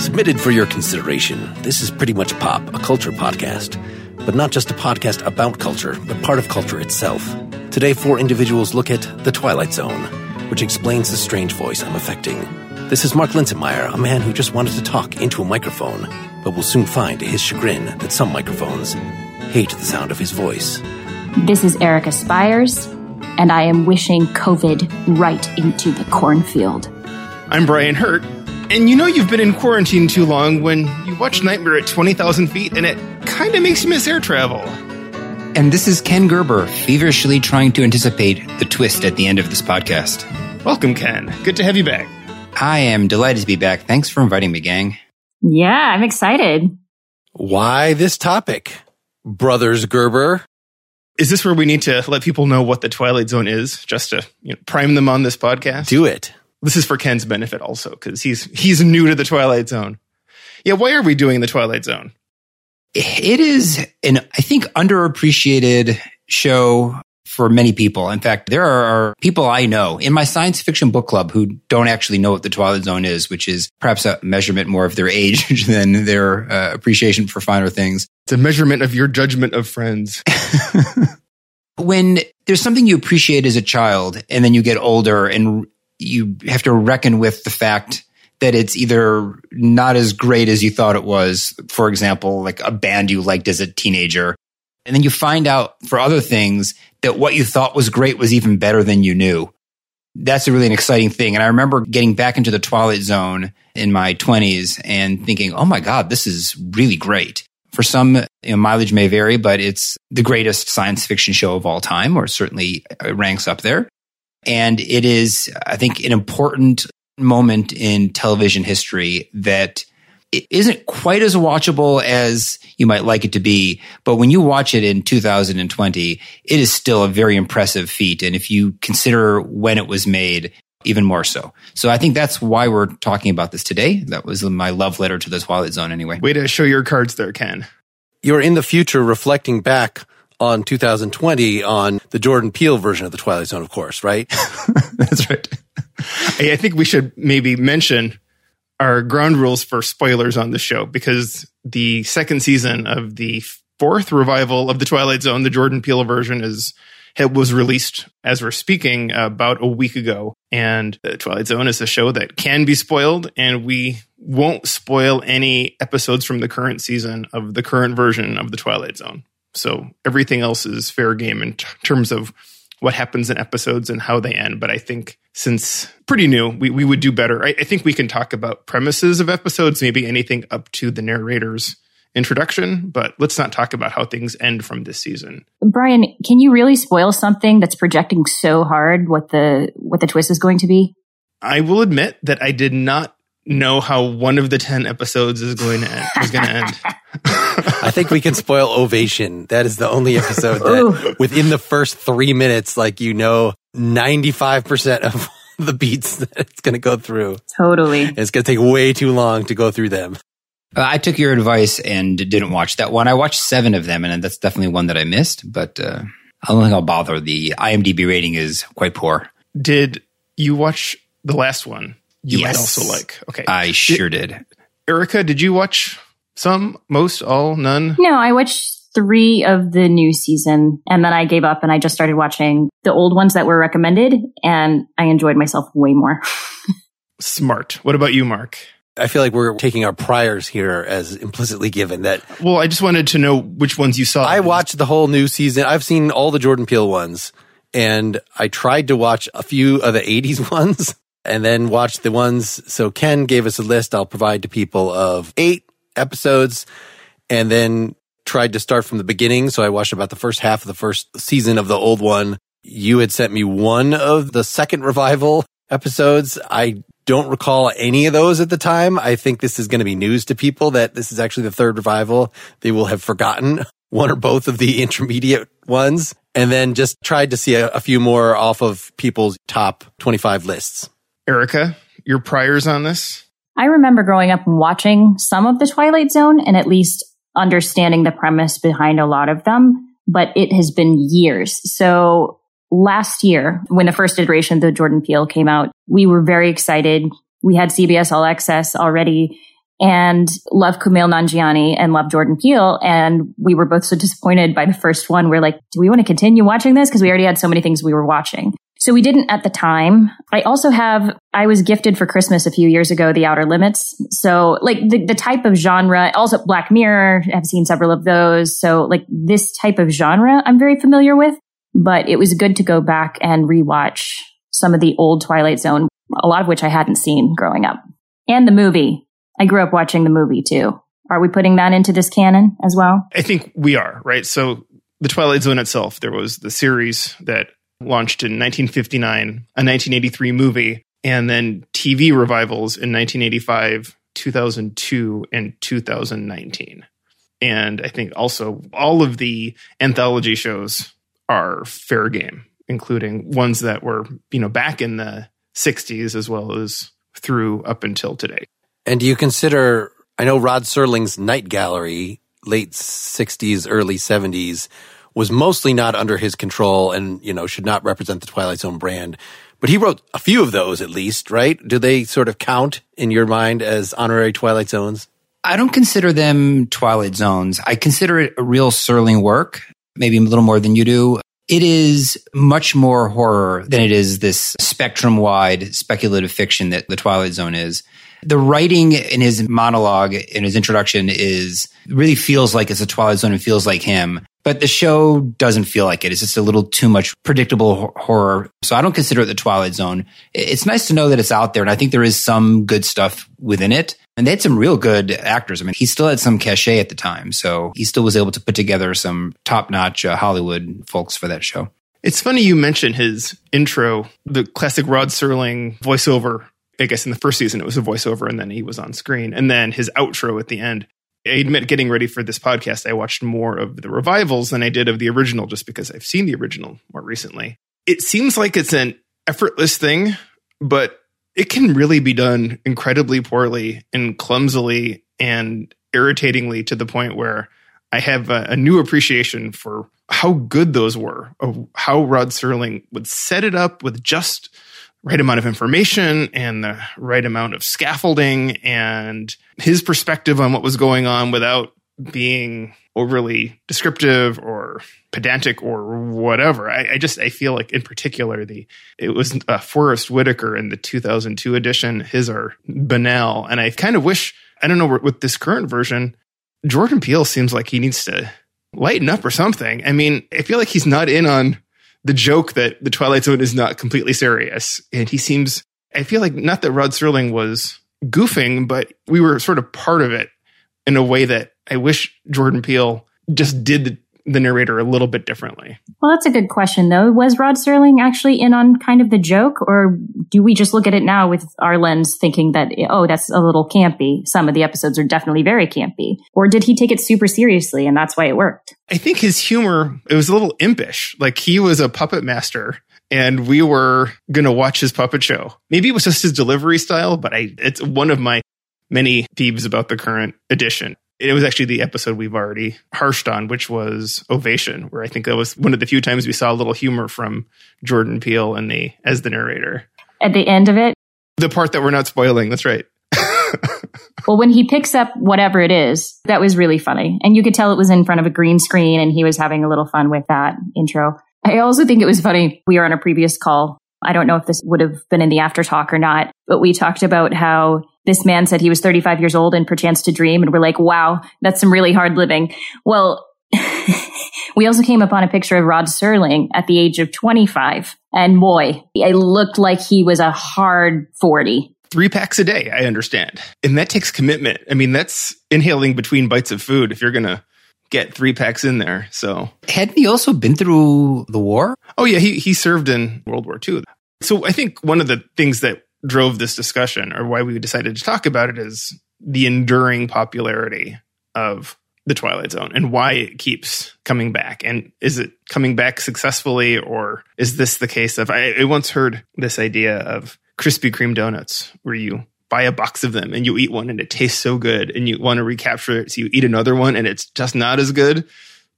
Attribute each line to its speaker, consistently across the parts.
Speaker 1: Submitted for your consideration, this is Pretty Much Pop, a culture podcast. But not just a podcast about culture, but part of culture itself. Today, four individuals look at The Twilight Zone, which explains the strange voice I'm affecting. This is Mark Linsenmayer, a man who just wanted to talk into a microphone, but will soon find to his chagrin that some microphones hate the sound of his voice.
Speaker 2: This is Erica Spyres, and I am wishing COVID right into the cornfield.
Speaker 3: I'm Brian Hirt, and you know you've been in quarantine too long when you watch Nightmare at 20,000 feet and it kind of makes you miss air travel.
Speaker 4: And this is Ken Gerber, feverishly trying to anticipate the twist at the end of this podcast.
Speaker 3: Welcome, Ken. Good to have you back.
Speaker 4: I am delighted to be back. Thanks for inviting me, gang.
Speaker 2: Yeah, I'm excited.
Speaker 1: Why this topic? Brothers Gerber.
Speaker 3: Is this where we need to let people know what the Twilight Zone is, just to you know, prime them on this podcast?
Speaker 1: Do it.
Speaker 3: This is for Ken's benefit also, because he's he's new to the Twilight Zone. Yeah, why are we doing the Twilight Zone?
Speaker 4: It is an, I think, underappreciated show for many people. In fact, there are people I know in my science fiction book club who don't actually know what the Twilight Zone is, which is perhaps a measurement more of their age than their uh, appreciation for finer things.
Speaker 3: It's a measurement of your judgment of friends.
Speaker 4: when there's something you appreciate as a child and then you get older and you have to reckon with the fact that it's either not as great as you thought it was. For example, like a band you liked as a teenager. And then you find out for other things that what you thought was great was even better than you knew. That's a really an exciting thing. And I remember getting back into the Twilight Zone in my 20s and thinking, oh my God, this is really great. For some, you know, mileage may vary, but it's the greatest science fiction show of all time, or certainly uh, ranks up there. And it is, I think, an important moment in television history that it isn't quite as watchable as you might like it to be. But when you watch it in 2020, it is still a very impressive feat. And if you consider when it was made, even more so. So I think that's why we're talking about this today. That was my love letter to the Twilight Zone anyway.
Speaker 3: Way to show your cards there, Ken.
Speaker 1: You're in the future reflecting back on 2020 on the Jordan Peele version of the Twilight Zone, of course, right?
Speaker 4: That's right.
Speaker 3: I think we should maybe mention our ground rules for spoilers on the show because the second season of the fourth revival of the Twilight Zone, the Jordan Peele version, is it was released as we're speaking about a week ago. And uh, Twilight Zone is a show that can be spoiled, and we won't spoil any episodes from the current season of the current version of the Twilight Zone. So everything else is fair game in t- terms of what happens in episodes and how they end. But I think since pretty new, we, we would do better. I, I think we can talk about premises of episodes, maybe anything up to the narrator's introduction, but let's not talk about how things end from this season.
Speaker 2: Brian, can you really spoil something that's projecting so hard what the what the twist is going to be?
Speaker 3: I will admit that I did not know how one of the 10 episodes is going to end, is going to end.
Speaker 1: I think we can spoil Ovation. That is the only episode that within the first three minutes, like, you know, 95% of the beats that it's going to go through.
Speaker 2: Totally.
Speaker 1: And it's going to take way too long to go through them.
Speaker 4: Uh, I took your advice and didn't watch that one. I watched seven of them, and that's definitely one that I missed. But uh, I don't think I'll bother. The IMDb rating is quite poor.
Speaker 3: Did you watch the last one? You
Speaker 4: yes.
Speaker 3: might also like. Okay,
Speaker 4: I sure did.
Speaker 3: Erica, did you watch some, most, all, none?
Speaker 2: No, I watched three of the new season and then I gave up and I just started watching the old ones that were recommended and I enjoyed myself way more.
Speaker 3: Smart. What about you, Mark?
Speaker 1: I feel like we're taking our priors here as implicitly given that.
Speaker 3: Well, I just wanted to know which ones you saw.
Speaker 1: I watched the whole new season. I've seen all the Jordan Peele ones and I tried to watch a few of the 80s ones and then watch the ones. So Ken gave us a list I'll provide to people of eight episodes and then tried to start from the beginning. So I watched about the first half of the first season of the old one. You had sent me one of the second revival episodes. I don't recall any of those at the time. I think this is going to be news to people that this is actually the third revival. They will have forgotten one or both of the intermediate ones and then just tried to see a, a few more off of people's top 25 lists.
Speaker 3: Erica, your priors on this?
Speaker 2: I remember growing up and watching some of the Twilight Zone and at least understanding the premise behind a lot of them, but it has been years. So last year, when the first iteration of the Jordan Peele came out, we were very excited. We had CBS All Access already and love Kumail Nanjiani and love Jordan Peele. And we were both so disappointed by the first one. We're like, do we want to continue watching this? Because we already had so many things we were watching. So we didn't at the time. I also have, I was gifted for Christmas a few years ago, The Outer Limits. So like the, the type of genre, also Black Mirror, I've seen several of those. So like this type of genre, I'm very familiar with, but it was good to go back and rewatch some of the old Twilight Zone, a lot of which I hadn't seen growing up. And the movie. I grew up watching the movie too. Are we putting that into this canon as well?
Speaker 3: I think we are, right? So the Twilight Zone itself, there was the series that launched in 1959, a 1983 movie, and then TV revivals in 1985, 2002, and 2019. And I think also all of the anthology shows are fair game, including ones that were, you know, back in the 60s as well as through up until today.
Speaker 1: And do you consider, I know Rod Serling's Night Gallery, late 60s, early 70s, was mostly not under his control and, you know, should not represent the Twilight Zone brand. But he wrote a few of those at least, right? Do they sort of count in your mind as honorary Twilight Zones?
Speaker 4: I don't consider them Twilight Zones. I consider it a real Serling work, maybe a little more than you do. It is much more horror than it is this spectrum wide speculative fiction that the Twilight Zone is. The writing in his monologue, in his introduction, is really feels like it's a Twilight Zone and feels like him. But the show doesn't feel like it. It's just a little too much predictable horror. So I don't consider it the Twilight Zone. It's nice to know that it's out there. And I think there is some good stuff within it. And they had some real good actors. I mean, he still had some cachet at the time. So he still was able to put together some top notch uh, Hollywood folks for that show.
Speaker 3: It's funny you mentioned his intro, the classic Rod Serling voiceover. I guess in the first season it was a voiceover and then he was on screen. And then his outro at the end. I admit, getting ready for this podcast, I watched more of the revivals than I did of the original just because I've seen the original more recently. It seems like it's an effortless thing, but it can really be done incredibly poorly and clumsily and irritatingly to the point where I have a, a new appreciation for how good those were, of how Rod Serling would set it up with just right amount of information and the right amount of scaffolding and his perspective on what was going on without being overly descriptive or pedantic or whatever. I, I just I feel like in particular the it was uh, Forest Whitaker in the 2002 edition. His are banal, and I kind of wish I don't know with this current version, Jordan Peele seems like he needs to lighten up or something. I mean, I feel like he's not in on the joke that the Twilight Zone is not completely serious. And he seems, I feel like not that Rod Serling was goofing, but we were sort of part of it in a way that I wish Jordan Peele just did the, the narrator a little bit differently.
Speaker 2: Well, that's a good question, though. Was Rod Serling actually in on kind of the joke, or do we just look at it now with our lens thinking that, oh, that's a little campy? Some of the episodes are definitely very campy. Or did he take it super seriously and that's why it worked?
Speaker 3: I think his humor, it was a little impish. Like he was a puppet master and we were going to watch his puppet show. Maybe it was just his delivery style, but I, it's one of my many peeves about the current edition. It was actually the episode we've already harshed on, which was Ovation, where I think that was one of the few times we saw a little humor from Jordan Peele and the as the narrator.
Speaker 2: At the end of it,
Speaker 3: the part that we're not spoiling. That's right.
Speaker 2: well, when he picks up whatever it is, that was really funny. And you could tell it was in front of a green screen and he was having a little fun with that intro. I also think it was funny. We were on a previous call. I don't know if this would have been in the after talk or not, but we talked about how this man said he was 35 years old and perchance to dream. And we're like, wow, that's some really hard living. Well, we also came upon a picture of Rod Serling at the age of 25. And boy, it looked like he was a hard 40
Speaker 3: three packs a day, I understand. And that takes commitment. I mean, that's inhaling between bites of food if you're going to get three packs in there. So,
Speaker 4: hadn't he also been through the war?
Speaker 3: Oh, yeah. He, he served in World War II. So, I think one of the things that drove this discussion or why we decided to talk about it is the enduring popularity of the Twilight Zone and why it keeps coming back. And is it coming back successfully, or is this the case of? I, I once heard this idea of Krispy Kreme donuts where you buy a box of them and you eat one and it tastes so good and you want to recapture it. So you eat another one and it's just not as good.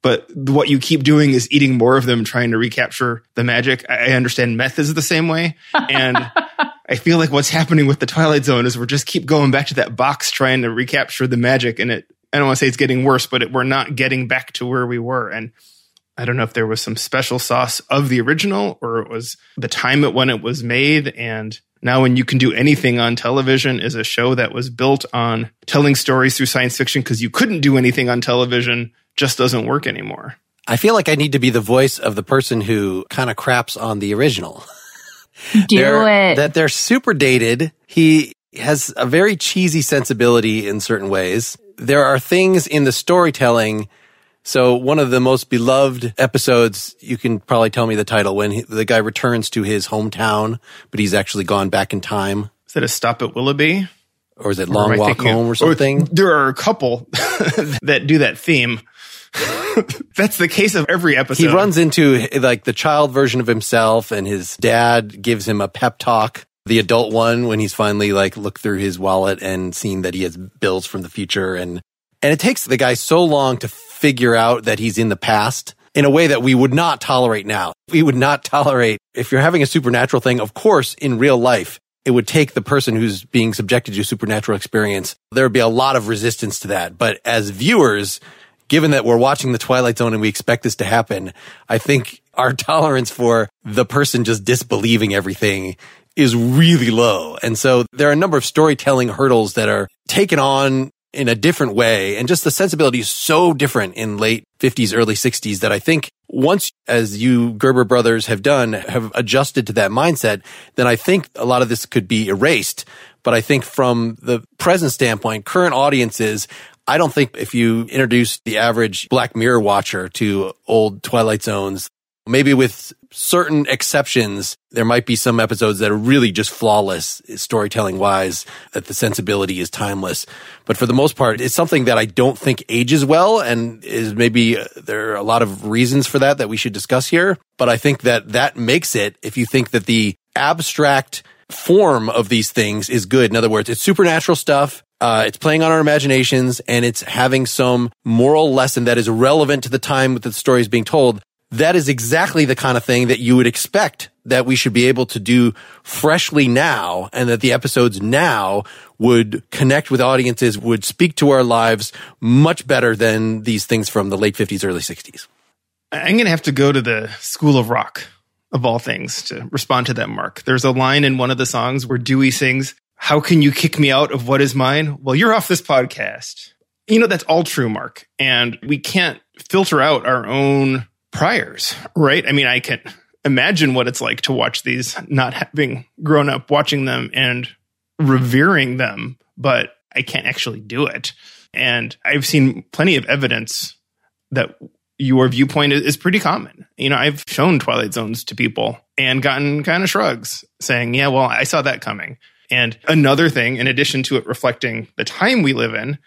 Speaker 3: But what you keep doing is eating more of them, trying to recapture the magic. I understand meth is the same way. And I feel like what's happening with the Twilight Zone is we're just keep going back to that box trying to recapture the magic. And it, I don't want to say it's getting worse, but it, we're not getting back to where we were. And I don't know if there was some special sauce of the original or it was the time it when it was made and now, when you can do anything on television, is a show that was built on telling stories through science fiction because you couldn't do anything on television just doesn't work anymore.
Speaker 1: I feel like I need to be the voice of the person who kind of craps on the original.
Speaker 2: Do it.
Speaker 1: That they're super dated. He has a very cheesy sensibility in certain ways. There are things in the storytelling so one of the most beloved episodes, you can probably tell me the title when he, the guy returns to his hometown, but he's actually gone back in time.
Speaker 3: Is it a stop at Willoughby?
Speaker 1: Or is it Long Walk Home or something? Or
Speaker 3: there are a couple that do that theme. That's the case of every episode.
Speaker 1: He runs into like the child version of himself and his dad gives him a pep talk. The adult one when he's finally like looked through his wallet and seen that he has bills from the future and and it takes the guy so long to figure out that he's in the past in a way that we would not tolerate now. We would not tolerate if you're having a supernatural thing. Of course, in real life, it would take the person who's being subjected to a supernatural experience. There would be a lot of resistance to that. But as viewers, given that we're watching the Twilight Zone and we expect this to happen, I think our tolerance for the person just disbelieving everything is really low. And so there are a number of storytelling hurdles that are taken on in a different way. And just the sensibility is so different in late 50s, early 60s that I think once, as you Gerber brothers have done, have adjusted to that mindset, then I think a lot of this could be erased. But I think from the present standpoint, current audiences, I don't think if you introduce the average Black Mirror watcher to old Twilight Zones, maybe with certain exceptions, there might be some episodes that are really just flawless storytelling wise, that the sensibility is timeless. But for the most part, it's something that I don't think ages well and is maybe uh, there are a lot of reasons for that that we should discuss here. But I think that that makes it, if you think that the abstract form of these things is good. In other words, it's supernatural stuff. Uh, it's playing on our imaginations and it's having some moral lesson that is relevant to the time that the story is being told that is exactly the kind of thing that you would expect that we should be able to do freshly now and that the episodes now would connect with audiences, would speak to our lives much better than these things from the late 50s, early 60s.
Speaker 3: I'm going to have to go to the School of Rock of all things to respond to that, Mark. There's a line in one of the songs where Dewey sings, How can you kick me out of what is mine? Well, you're off this podcast. You know, that's all true, Mark. And we can't filter out our own priors, right? I mean, I can imagine what it's like to watch these, not having grown up watching them and revering them, but I can't actually do it. And I've seen plenty of evidence that your viewpoint is pretty common. You know, I've shown Twilight Zones to people and gotten kind of shrugs saying, yeah, well, I saw that coming. And another thing, in addition to it reflecting the time we live in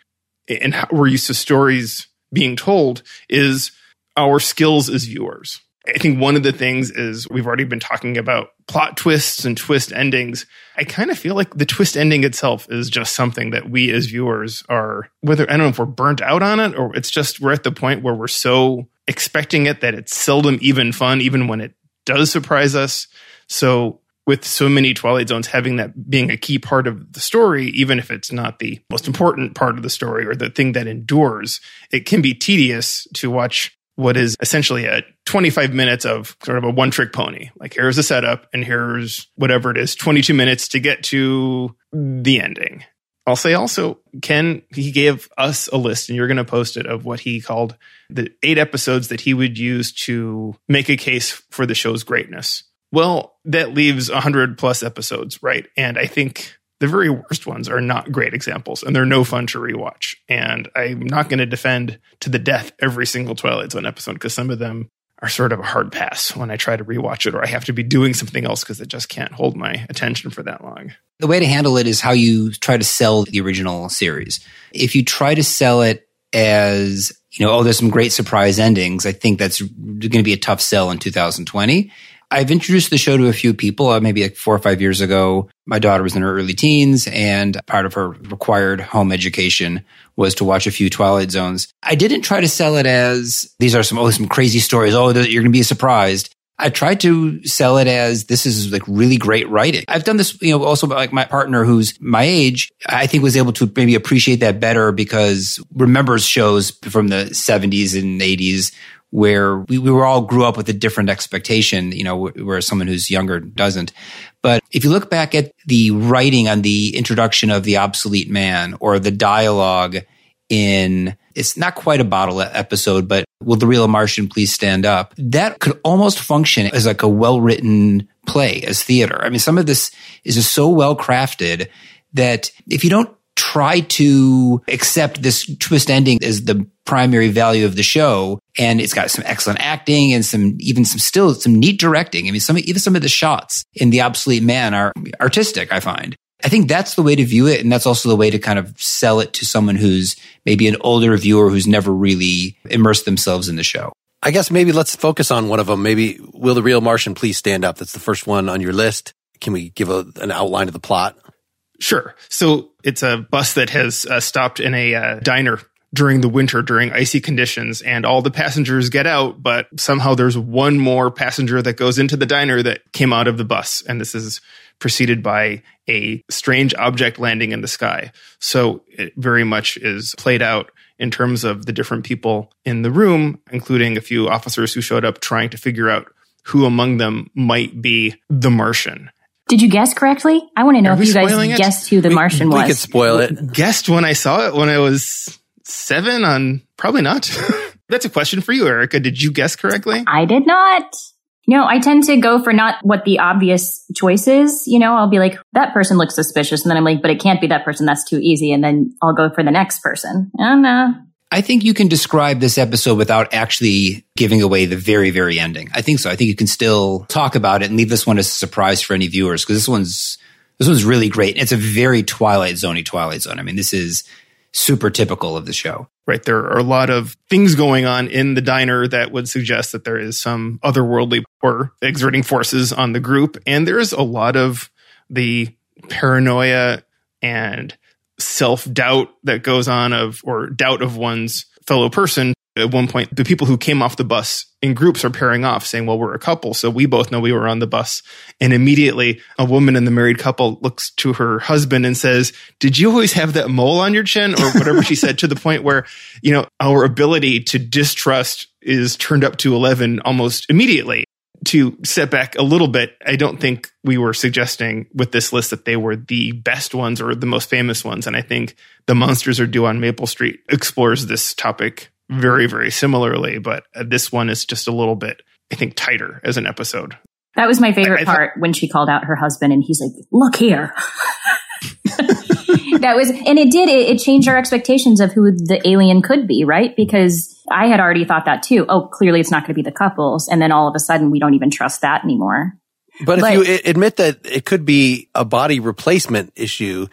Speaker 3: and how we're used to stories being told, is our skills as viewers. I think one of the things is we've already been talking about plot twists and twist endings. I kind of feel like the twist ending itself is just something that we as viewers are, whether I don't know if we're burnt out on it or it's just we're at the point where we're so expecting it that it's seldom even fun, even when it does surprise us. So with so many Twilight Zones having that being a key part of the story, even if it's not the most important part of the story or the thing that endures, it can be tedious to watch what is essentially a 25 minutes of sort of a one trick pony. Like here's the setup and here's whatever it is, 22 minutes to get to the ending. I'll say also, Ken, he gave us a list and you're going to post it of what he called the eight episodes that he would use to make a case for the show's greatness. Well, that leaves 100 plus episodes, right? And I think the very worst ones are not great examples and they're no fun to rewatch. And I'm not going to defend to the death every single Twilight Zone episode because some of them are sort of a hard pass when I try to rewatch it or I have to be doing something else because it just can't hold my attention for that long.
Speaker 4: The way to handle it is how you try to sell the original series. If you try to sell it as, you know, oh, there's some great surprise endings, I think that's going to be a tough sell in 2020. I've introduced the show to a few people, uh, maybe like four or five years ago. My daughter was in her early teens and part of her required home education was to watch a few Twilight Zones. I didn't try to sell it as these are some, oh, some crazy stories. Oh, you're going to be surprised. I tried to sell it as this is like really great writing. I've done this, you know, also like my partner who's my age, I think was able to maybe appreciate that better because remembers shows from the 70s and 80s where we, we were all grew up with a different expectation, you know, where someone who's younger doesn't. But if you look back at the writing on the introduction of the obsolete man or the dialogue in it's not quite a bottle episode, but will the real Martian please stand up? That could almost function as like a well written play as theater. I mean, some of this is just so well crafted that if you don't try to accept this twist ending as the primary value of the show. And it's got some excellent acting and some, even some still, some neat directing. I mean, some, even some of the shots in The Obsolete Man are artistic, I find. I think that's the way to view it. And that's also the way to kind of sell it to someone who's maybe an older viewer who's never really immersed themselves in the show.
Speaker 1: I guess maybe let's focus on one of them. Maybe Will the Real Martian Please Stand Up? That's the first one on your list. Can we give a, an outline of the plot?
Speaker 3: Sure. So it's a bus that has uh, stopped in a uh, diner during the winter during icy conditions and all the passengers get out but somehow there's one more passenger that goes into the diner that came out of the bus and this is preceded by a strange object landing in the sky so it very much is played out in terms of the different people in the room including a few officers who showed up trying to figure out who among them might be the martian
Speaker 2: did you guess correctly? I want to know Are if you guys it? guessed who the we, Martian was.
Speaker 1: We could spoil it.
Speaker 3: Guessed when I saw it when I was seven on probably not. That's a question for you, Erica. Did you guess correctly?
Speaker 2: I did not. No, I tend to go for not what the obvious choice is. You know, I'll be like, that person looks suspicious. And then I'm like, but it can't be that person. That's too easy. And then I'll go for the next person. And, uh,
Speaker 4: I think you can describe this episode without actually giving away the very, very ending. I think so. I think you can still talk about it and leave this one as a surprise for any viewers because this one's, this one's really great. It's a very Twilight Zoney Twilight Zone. I mean, this is super typical of the show.
Speaker 3: Right. There are a lot of things going on in the diner that would suggest that there is some otherworldly or exerting forces on the group. And there's a lot of the paranoia and self doubt that goes on of, or doubt of one's fellow person at one point, the people who came off the bus in groups are pairing off, saying, Well, we're a couple. So we both know we were on the bus. And immediately, a woman in the married couple looks to her husband and says, Did you always have that mole on your chin? Or whatever she said, to the point where, you know, our ability to distrust is turned up to 11 almost immediately. To step back a little bit, I don't think we were suggesting with this list that they were the best ones or the most famous ones. And I think The Monsters Are Due on Maple Street explores this topic very, very similarly, but uh, this one is just a little bit, I think, tighter as an episode.
Speaker 2: That was my favorite I, I part when she called out her husband and he's like, look here. that was, and it did, it, it, changed our expectations of who the alien could be, right? Because I had already thought that too. Oh, clearly it's not going to be the couples. And then all of a sudden we don't even trust that anymore.
Speaker 1: But, but if you admit that it could be a body replacement issue,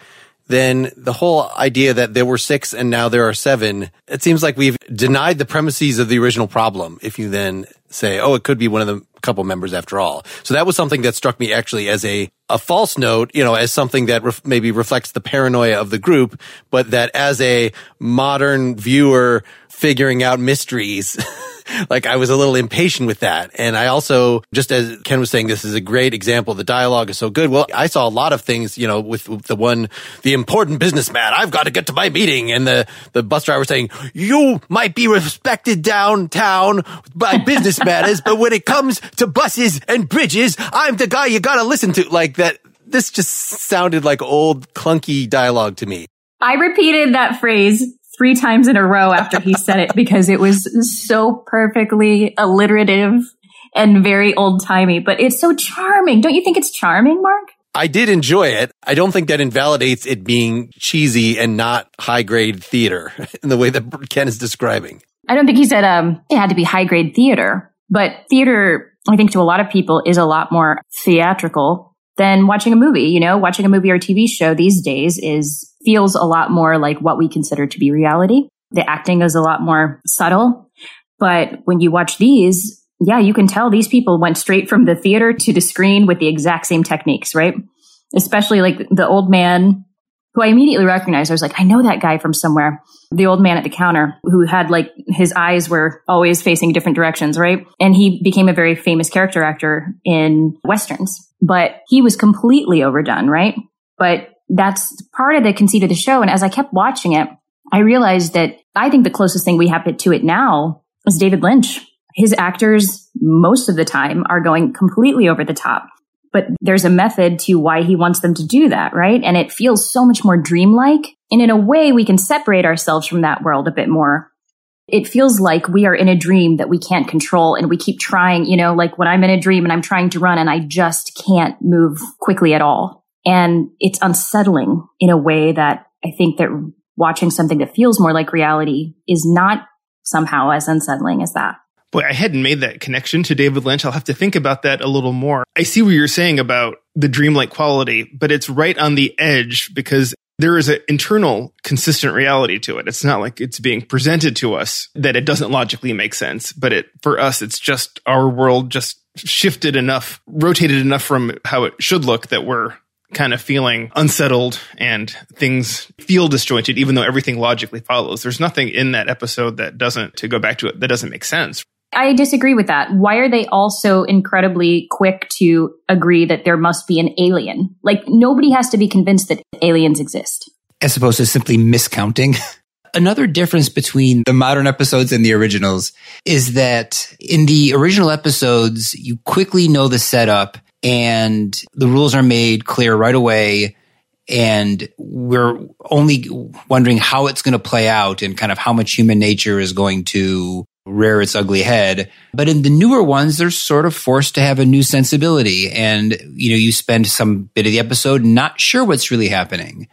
Speaker 1: then the whole idea that there were six and now there are seven, it seems like we've denied the premises of the original problem. If you then say, oh, it could be one of the couple members after all. So that was something that struck me actually as a, a false note, you know, as something that ref- maybe reflects the paranoia of the group, but that as a modern viewer figuring out mysteries, like I was a little impatient with that. And I also, just as Ken was saying, this is a great example. The dialogue is so good. Well, I saw a lot of things, you know, with, the one, the important businessman. I've got to get to my meeting. And the, the bus driver saying, you might be respected downtown by business matters, but when it comes to buses and bridges, I'm the guy you got to listen to. Like that. This just sounded like old clunky dialogue to me.
Speaker 2: I repeated that phrase three times in a row after he said it because it was so perfectly alliterative and very old timey, but it's so charming. Don't you think it's charming, Mark?
Speaker 1: I did enjoy it. I don't think that invalidates it being cheesy and not high grade theater in the way that Ken is describing.
Speaker 2: I don't think he said um, it had to be high grade theater, but theater, I think to a lot of people is a lot more theatrical than watching a movie. You know, watching a movie or TV show these days is feels a lot more like what we consider to be reality. The acting is a lot more subtle. But when you watch these, yeah, you can tell these people went straight from the theater to the screen with the exact same techniques, right? Especially like the old man who I immediately recognized. I was like, I know that guy from somewhere. The old man at the counter who had like his eyes were always facing different directions, right? And he became a very famous character actor in westerns, but he was completely overdone, right? But that's part of the conceit of the show. And as I kept watching it, I realized that I think the closest thing we have to it now is David Lynch. His actors, most of the time, are going completely over the top. But there's a method to why he wants them to do that, right? And it feels so much more dreamlike. And in a way, we can separate ourselves from that world a bit more. It feels like we are in a dream that we can't control and we keep trying, you know, like when I'm in a dream and I'm trying to run and I just can't move quickly at all and it's unsettling in a way that I think that watching something that feels more like reality is not somehow as unsettling as that.
Speaker 3: Boy, I hadn't made that connection to David Lynch. I'll have to think about that a little more. I see what you're saying about the dreamlike quality, but it's right on the edge because there is an internal consistent reality to it. It's not like it's being presented to us that it doesn't logically make sense, but it, for us, it's just our world just shifted enough, rotated enough from how it should look that we're kind of feeling unsettled and things feel disjointed, even though everything logically follows. There's nothing in that episode that doesn't, to go back to it, that doesn't make sense.
Speaker 2: I disagree with that. Why are they also incredibly quick to agree that there must be an alien? Like nobody has to be convinced that aliens exist.
Speaker 4: As opposed to simply miscounting. Another difference between the modern episodes and the originals is that in the original episodes, you quickly know the setup and the rules are made clear right away. And we're only wondering how it's going to play out and kind of how much human nature is going to rear its ugly head. But in the newer ones, they're sort of forced to have a new sensibility. And, you know, you spend some bit of the episode not sure what's really happening.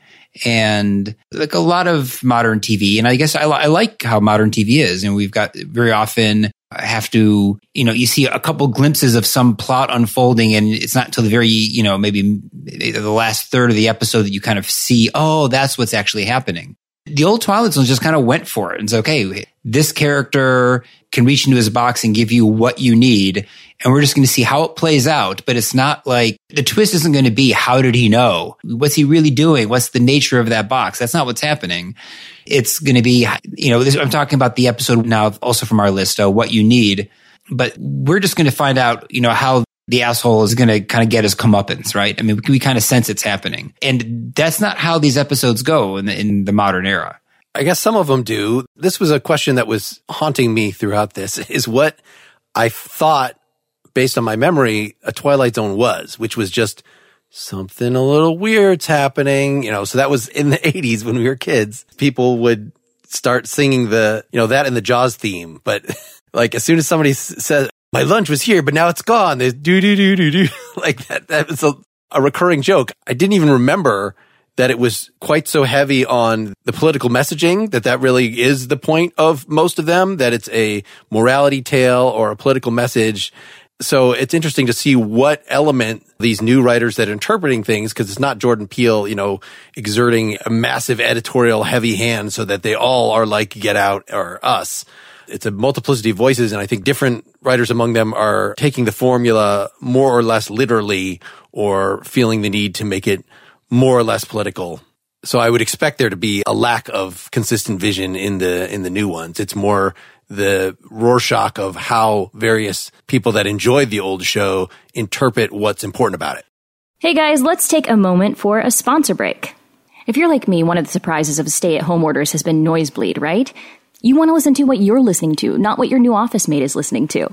Speaker 4: And like a lot of modern TV, and I guess I, I like how modern TV is. And we've got very often have to, you know, you see a couple glimpses of some plot unfolding and it's not until the very, you know, maybe the last third of the episode that you kind of see, oh, that's what's actually happening. The old Twilight Zone just kind of went for it and said, okay, this character can reach into his box and give you what you need. And we're just going to see how it plays out. But it's not like the twist isn't going to be, how did he know? What's he really doing? What's the nature of that box? That's not what's happening it's going to be, you know, this, I'm talking about the episode now also from our list, uh, what you need, but we're just going to find out, you know, how the asshole is going to kind of get his comeuppance, right? I mean, we, we kind of sense it's happening. And that's not how these episodes go in the, in the modern era.
Speaker 1: I guess some of them do. This was a question that was haunting me throughout this is what I thought based on my memory a Twilight Zone was, which was just something a little weird's happening, you know, so that was in the 80s when we were kids. People would start singing the, you know, that and the Jaws theme. But like as soon as somebody says, my lunch was here, but now it's gone, do, do, do, do, do. Like that, that was a, a recurring joke. I didn't even remember that it was quite so heavy on the political messaging that that really is the point of most of them, that it's a morality tale or a political message so it's interesting to see what element these new writers that are interpreting things, because it's not Jordan Peele, you know, exerting a massive editorial heavy hand so that they all are like Get Out or Us. It's a multiplicity of voices. And I think different writers among them are taking the formula more or less literally or feeling the need to make it more or less political. So I would expect there to be a lack of consistent vision in the, in the new ones. It's more the Rorschach of how various people that enjoyed the old show interpret what's important about it.
Speaker 2: Hey guys, let's take a moment for a sponsor break. If you're like me, one of the surprises of stay at home orders has been Noisebleed, right? You want to listen to what you're listening to, not what your new office mate is listening to.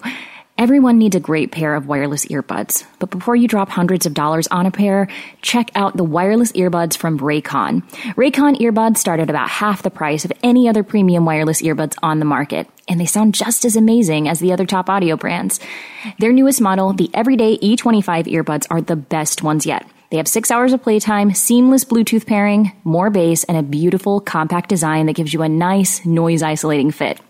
Speaker 2: Everyone needs a great pair of wireless earbuds, but before you drop hundreds of dollars on a pair, check out the wireless earbuds from Raycon. Raycon earbuds start at about half the price of any other premium wireless earbuds on the market, and they sound just as amazing as the other top audio brands. Their newest model, the Everyday E25 earbuds, are the best ones yet. They have six hours of playtime, seamless Bluetooth pairing, more bass, and a beautiful compact design that gives you a nice noise isolating fit.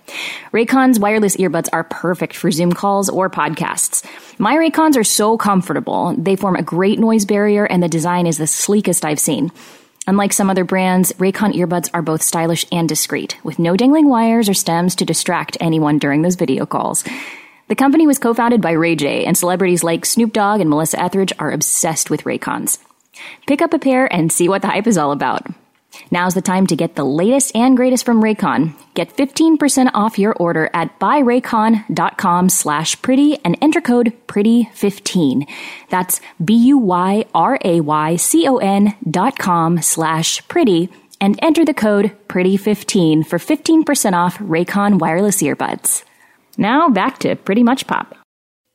Speaker 2: Raycon's wireless earbuds are perfect for Zoom calls or podcasts. My Raycons are so comfortable. They form a great noise barrier and the design is the sleekest I've seen. Unlike some other brands, Raycon earbuds are both stylish and discreet, with no dangling wires or stems to distract anyone during those video calls. The company was co-founded by Ray J, and celebrities like Snoop Dogg and Melissa Etheridge are obsessed with Raycons. Pick up a pair and see what the hype is all about. Now's the time to get the latest and greatest from Raycon. Get 15% off your order at buyraycon.com slash pretty and enter code pretty15. That's B-U-Y-R-A-Y-C-O-N dot com slash pretty and enter the code pretty15 for 15% off Raycon wireless earbuds. Now back to pretty much pop.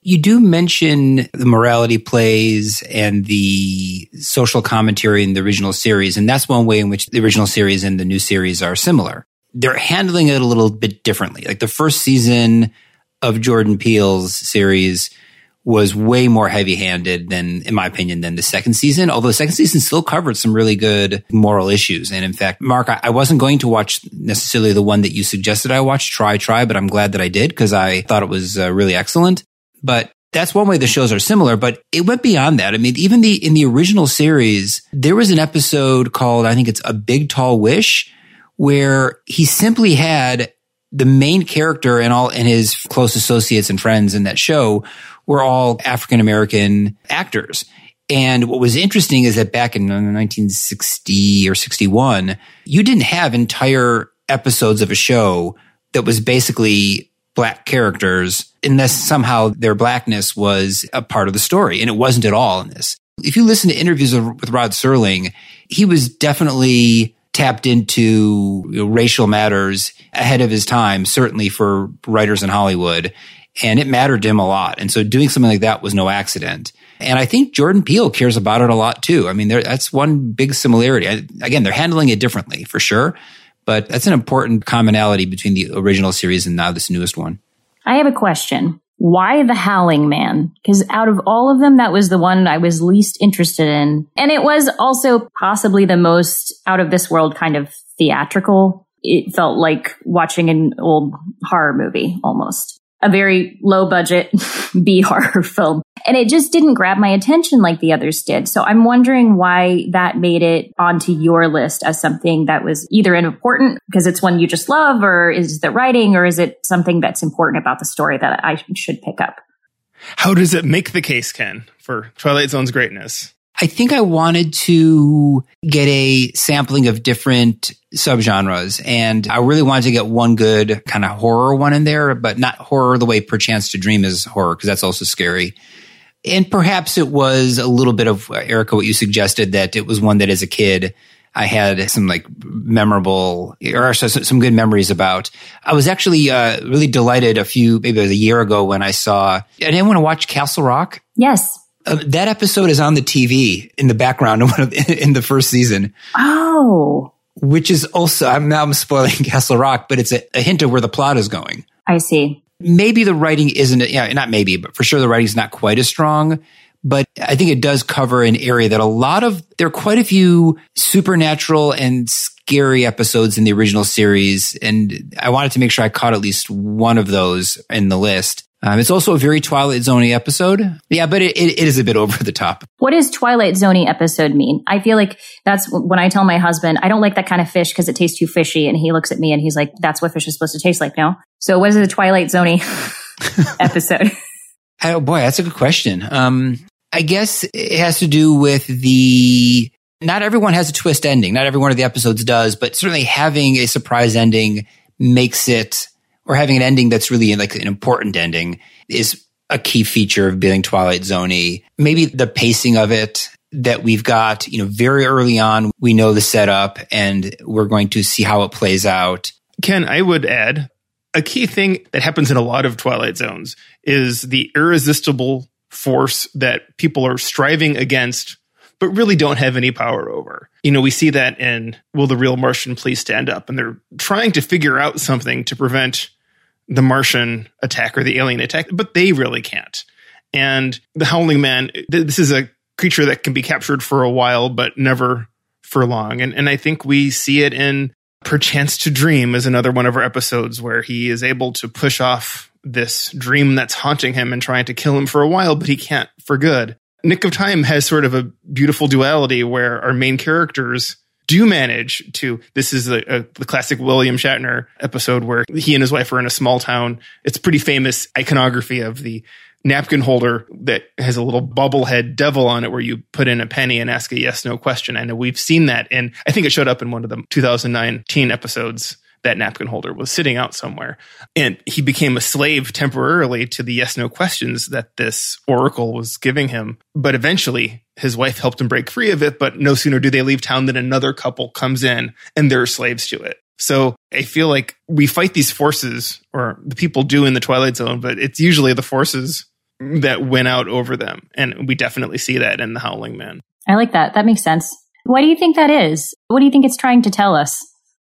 Speaker 4: You do mention the morality plays and the social commentary in the original series, and that's one way in which the original series and the new series are similar. They're handling it a little bit differently. Like the first season of Jordan Peele's series was way more heavy handed than, in my opinion, than the second season. Although the second season still covered some really good moral issues. And in fact, Mark, I, I wasn't going to watch necessarily the one that you suggested I watch, Try Try, but I'm glad that I did because I thought it was uh, really excellent. But that's one way the shows are similar, but it went beyond that. I mean, even the, in the original series, there was an episode called, I think it's A Big Tall Wish, where he simply had the main character and all and his close associates and friends in that show were all African American actors. And what was interesting is that back in 1960 or 61, you didn't have entire episodes of a show that was basically black characters unless somehow their blackness was a part of the story. And it wasn't at all in this. If you listen to interviews with Rod Serling, he was definitely tapped into racial matters ahead of his time, certainly for writers in Hollywood. And it mattered to him a lot. And so doing something like that was no accident. And I think Jordan Peele cares about it a lot too. I mean, that's one big similarity. I, again, they're handling it differently for sure, but that's an important commonality between the original series and now this newest one.
Speaker 2: I have a question. Why the Howling Man? Because out of all of them, that was the one I was least interested in. And it was also possibly the most out of this world kind of theatrical. It felt like watching an old horror movie almost a very low budget B horror film. And it just didn't grab my attention like the others did. So I'm wondering why that made it onto your list as something that was either important because it's one you just love, or is the writing, or is it something that's important about the story that I should pick up?
Speaker 3: How does it make the case, Ken, for Twilight Zone's greatness?
Speaker 4: I think I wanted to get a sampling of different subgenres and I really wanted to get one good kind of horror one in there, but not horror the way Perchance to Dream is horror because that's also scary. And perhaps it was a little bit of Erica, what you suggested that it was one that as a kid, I had some like memorable or some good memories about. I was actually uh, really delighted a few, maybe it was a year ago when I saw, I didn't want to watch Castle Rock.
Speaker 2: Yes.
Speaker 4: Uh, that episode is on the TV in the background in the first season.
Speaker 2: Oh,
Speaker 4: which is also I'm now I'm spoiling Castle Rock, but it's a, a, hint of where the plot is going.
Speaker 2: I see.
Speaker 4: Maybe the writing isn't, yeah, not maybe, but for sure the writing's not quite as strong. But I think it does cover an area that a lot of there are quite a few supernatural and scary episodes in the original series, and I wanted to make sure I caught at least one of those in the list. Um, it's also a very Twilight Zoney episode. Yeah, but it, it, it is a bit over the top.
Speaker 2: What does Twilight Zoney episode mean? I feel like that's when I tell my husband, I don't like that kind of fish because it tastes too fishy. And he looks at me and he's like, that's what fish is supposed to taste like, no? So what is the Twilight Zoney episode?
Speaker 4: Oh boy, that's a good question. Um, I guess it has to do with the, not everyone has a twist ending. Not every one of the episodes does, but certainly having a surprise ending makes it or having an ending that's really like an important ending is a key feature of being Twilight Zoney. Maybe the pacing of it that we've got, you know, very early on, we know the setup and we're going to see how it plays out.
Speaker 3: Ken, I would add a key thing that happens in a lot of Twilight Zones is the irresistible force that people are striving against but really don't have any power over. You know, we see that in Will the Real Martian Please Stand Up? And they're trying to figure out something to prevent the Martian attack or the alien attack, but they really can't. And the Howling Man, this is a creature that can be captured for a while, but never for long. And, and I think we see it in Perchance to Dream is another one of our episodes where he is able to push off this dream that's haunting him and trying to kill him for a while, but he can't for good. Nick of Time has sort of a beautiful duality where our main characters do manage to. This is a, a, the classic William Shatner episode where he and his wife are in a small town. It's pretty famous iconography of the napkin holder that has a little bubblehead devil on it where you put in a penny and ask a yes no question. I know we've seen that. And I think it showed up in one of the 2019 episodes that napkin holder was sitting out somewhere. And he became a slave temporarily to the yes no questions that this oracle was giving him. But eventually, his wife helped him break free of it. But no sooner do they leave town than another couple comes in and they're slaves to it. So I feel like we fight these forces, or the people do in the Twilight Zone, but it's usually the forces that win out over them. And we definitely see that in The Howling Man.
Speaker 2: I like that. That makes sense. Why do you think that is? What do you think it's trying to tell us?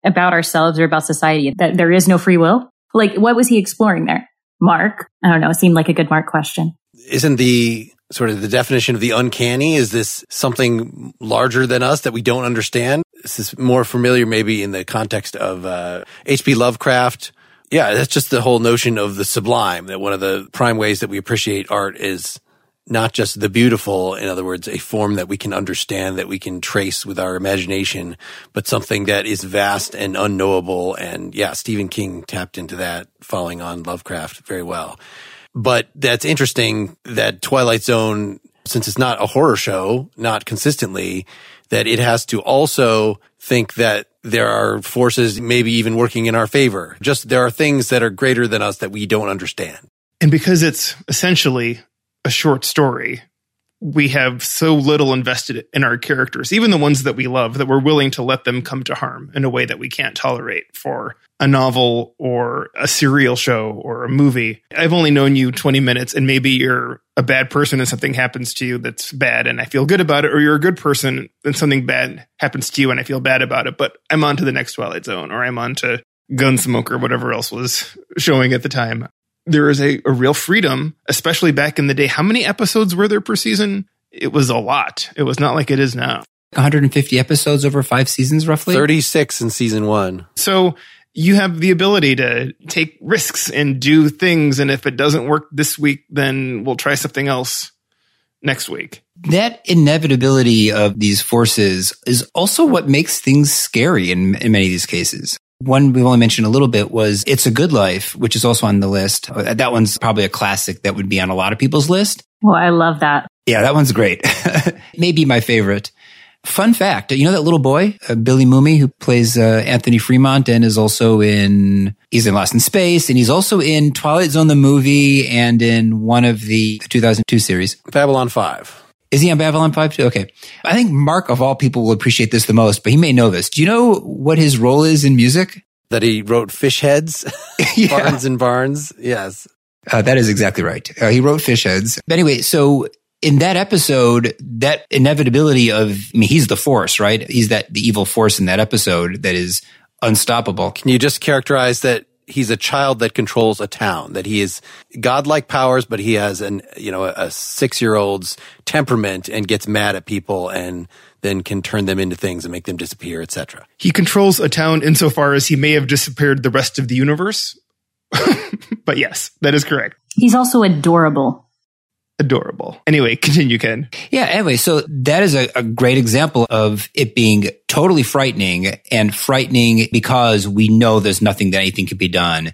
Speaker 2: About ourselves or about society, that there is no free will? Like, what was he exploring there? Mark? I don't know. It seemed like a good Mark question.
Speaker 1: Isn't the sort of the definition of the uncanny? Is this something larger than us that we don't understand? This is more familiar maybe in the context of uh, H.P. Lovecraft. Yeah, that's just the whole notion of the sublime, that one of the prime ways that we appreciate art is not just the beautiful, in other words, a form that we can understand, that we can trace with our imagination, but something that is vast and unknowable. And yeah, Stephen King tapped into that following on Lovecraft very well. But that's interesting that Twilight Zone, since it's not a horror show, not consistently, that it has to also think that there are forces maybe even working in our favor. Just there are things that are greater than us that we don't understand.
Speaker 3: And because it's essentially a short story, we have so little invested in our characters, even the ones that we love, that we're willing to let them come to harm in a way that we can't tolerate for a novel or a serial show or a movie. I've only known you 20 minutes and maybe you're a bad person and something happens to you that's bad and I feel good about it, or you're a good person and something bad happens to you and I feel bad about it, but I'm on to the next Twilight Zone or I'm on to Gunsmoke or whatever else was showing at the time there is a, a real freedom, especially back in the day. How many episodes were there per season? It was a lot. It was not like it is now.
Speaker 4: 150 episodes over five seasons, roughly?
Speaker 1: 36 in season one.
Speaker 3: So you have the ability to take risks and do things. And if it doesn't work this week, then we'll try something else next week.
Speaker 4: That inevitability of these forces is also what makes things scary in, in many of these cases. One we've only mentioned a little bit was It's a Good Life, which is also on the list. Uh, that one's probably a classic that would be on a lot of people's list.
Speaker 2: Well, I love that.
Speaker 4: Yeah, that one's great. Maybe my favorite. Fun fact, you know that little boy, uh, Billy Mumy, who plays uh, Anthony Fremont and is also in, he's in Lost in Space and he's also in Twilight Zone, the movie and in one of the 2002 series.
Speaker 1: Babylon 5.
Speaker 4: Is he on Babylon 5 too? Okay. I think Mark of all people will appreciate this the most, but he may know this. Do you know what his role is in music?
Speaker 1: That he wrote Fish Heads, yeah. Barnes and Barnes. Yes.
Speaker 4: Uh, that is exactly right. Uh, he wrote Fish Heads. But anyway, so in that episode, that inevitability of, I mean, he's the force, right? He's that, the evil force in that episode that is unstoppable.
Speaker 1: Can you just characterize that he's a child that controls a town, that he is godlike powers, but he has an, you know, a six year old's temperament and gets mad at people and then can turn them into things and make them disappear, etc.
Speaker 3: He controls a town insofar as he may have disappeared the rest of the universe. but yes, that is correct.
Speaker 2: He's also adorable.
Speaker 3: Adorable. Anyway, continue, Ken.
Speaker 4: Yeah. Anyway, so that is a, a great example of it being totally frightening and frightening because we know there's nothing that anything can be done.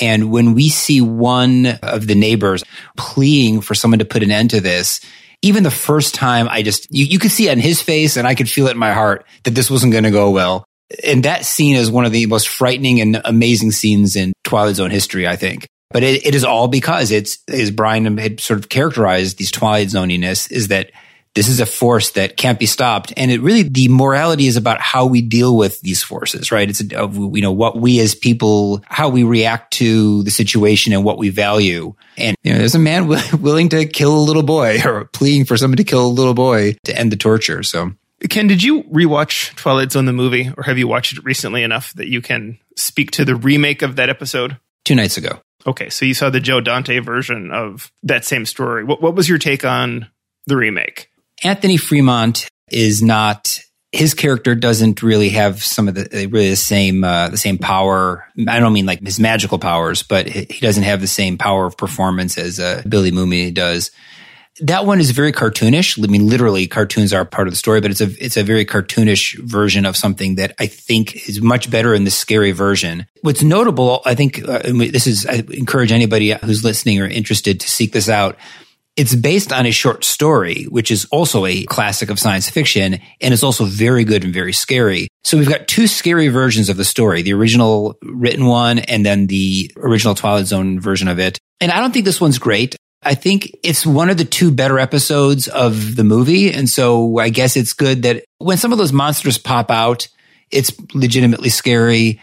Speaker 4: And when we see one of the neighbors pleading for someone to put an end to this, even the first time I just, you, you could see it in his face and I could feel it in my heart that this wasn't going to go well. And that scene is one of the most frightening and amazing scenes in Twilight Zone history, I think. But it, it is all because it's, as Brian had sort of characterized these Twilight Zoniness, is that this is a force that can't be stopped. And it really, the morality is about how we deal with these forces, right? It's, of you know, what we as people, how we react to the situation and what we value. And, you know, there's a man willing to kill a little boy or pleading for someone to kill a little boy to end the torture. So.
Speaker 3: Ken, did you rewatch Twilight Zone the movie or have you watched it recently enough that you can speak to the remake of that episode?
Speaker 4: Two nights ago.
Speaker 3: Okay, so you saw the Joe Dante version of that same story. What, what was your take on the remake?
Speaker 4: Anthony Fremont is not his character doesn't really have some of the really the same uh, the same power. I don't mean like his magical powers, but he doesn't have the same power of performance as uh, Billy Mumy does. That one is very cartoonish. I mean, literally, cartoons are part of the story, but it's a it's a very cartoonish version of something that I think is much better in the scary version. What's notable, I think, uh, this is I encourage anybody who's listening or interested to seek this out it's based on a short story, which is also a classic of science fiction, and it's also very good and very scary. So we've got two scary versions of the story, the original written one and then the original Twilight Zone version of it. And I don't think this one's great. I think it's one of the two better episodes of the movie. And so I guess it's good that when some of those monsters pop out, it's legitimately scary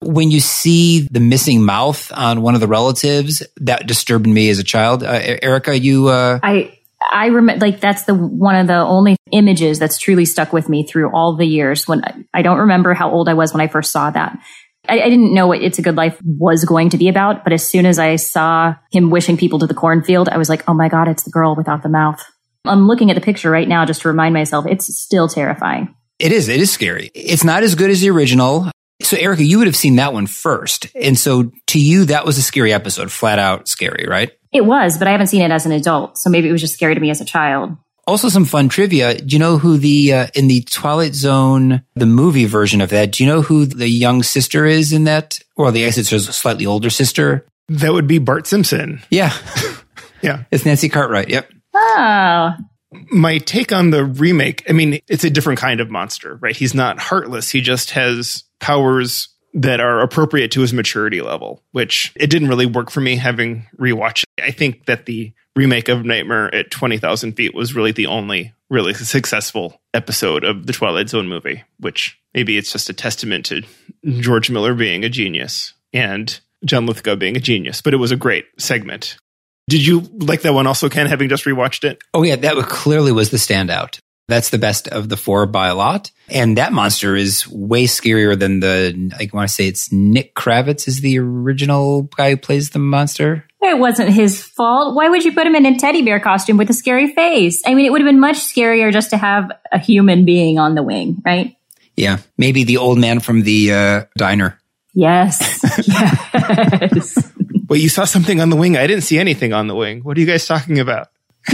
Speaker 4: when you see the missing mouth on one of the relatives, that disturbed me as a child. Uh, Erica, you, uh,
Speaker 2: I, I remember like that's the one of the only images that's truly stuck with me through all the years when I don't remember how old I was when I first saw that. I, I, didn't know what It's a Good Life was going to be about, but as soon as I saw him wishing people to the cornfield, I was like, oh my God, it's the girl without the mouth. I'm looking at the picture right now just to remind myself it's still terrifying.
Speaker 4: It is. It is scary. It's not as good as the original. So, Erica, you would have seen that one first. And so to you, that was a scary episode, flat out scary, right?
Speaker 2: It was, but I haven't seen it as an adult. So maybe it was just scary to me as a child.
Speaker 4: Also, some fun trivia. Do you know who the, uh, in the Twilight Zone, the movie version of that, do you know who the young sister is in that? Well, the, I guess it's slightly older sister.
Speaker 3: That would be Bart Simpson.
Speaker 4: Yeah.
Speaker 3: yeah.
Speaker 4: It's Nancy Cartwright. Yep.
Speaker 2: Oh.
Speaker 3: My take on the remake, I mean, it's a different kind of monster, right? He's not heartless. He just has powers that are appropriate to his maturity level, which it didn't really work for me having rewatched. It. I think that the remake of Nightmare at 20,000 feet was really the only really successful episode of the Twilight Zone movie, which maybe it's just a testament to George Miller being a genius and John Lithgow being a genius, but it was a great segment. Did you like that one also, Ken, having just rewatched it?
Speaker 4: Oh, yeah, that clearly was the standout. That's the best of the four by a lot. And that monster is way scarier than the, I want to say it's Nick Kravitz is the original guy who plays the monster.
Speaker 2: It wasn't his fault. Why would you put him in a teddy bear costume with a scary face? I mean, it would have been much scarier just to have a human being on the wing, right?
Speaker 4: Yeah. Maybe the old man from the uh, diner.
Speaker 2: Yes. yes.
Speaker 3: Wait, you saw something on the wing? I didn't see anything on the wing. What are you guys talking about?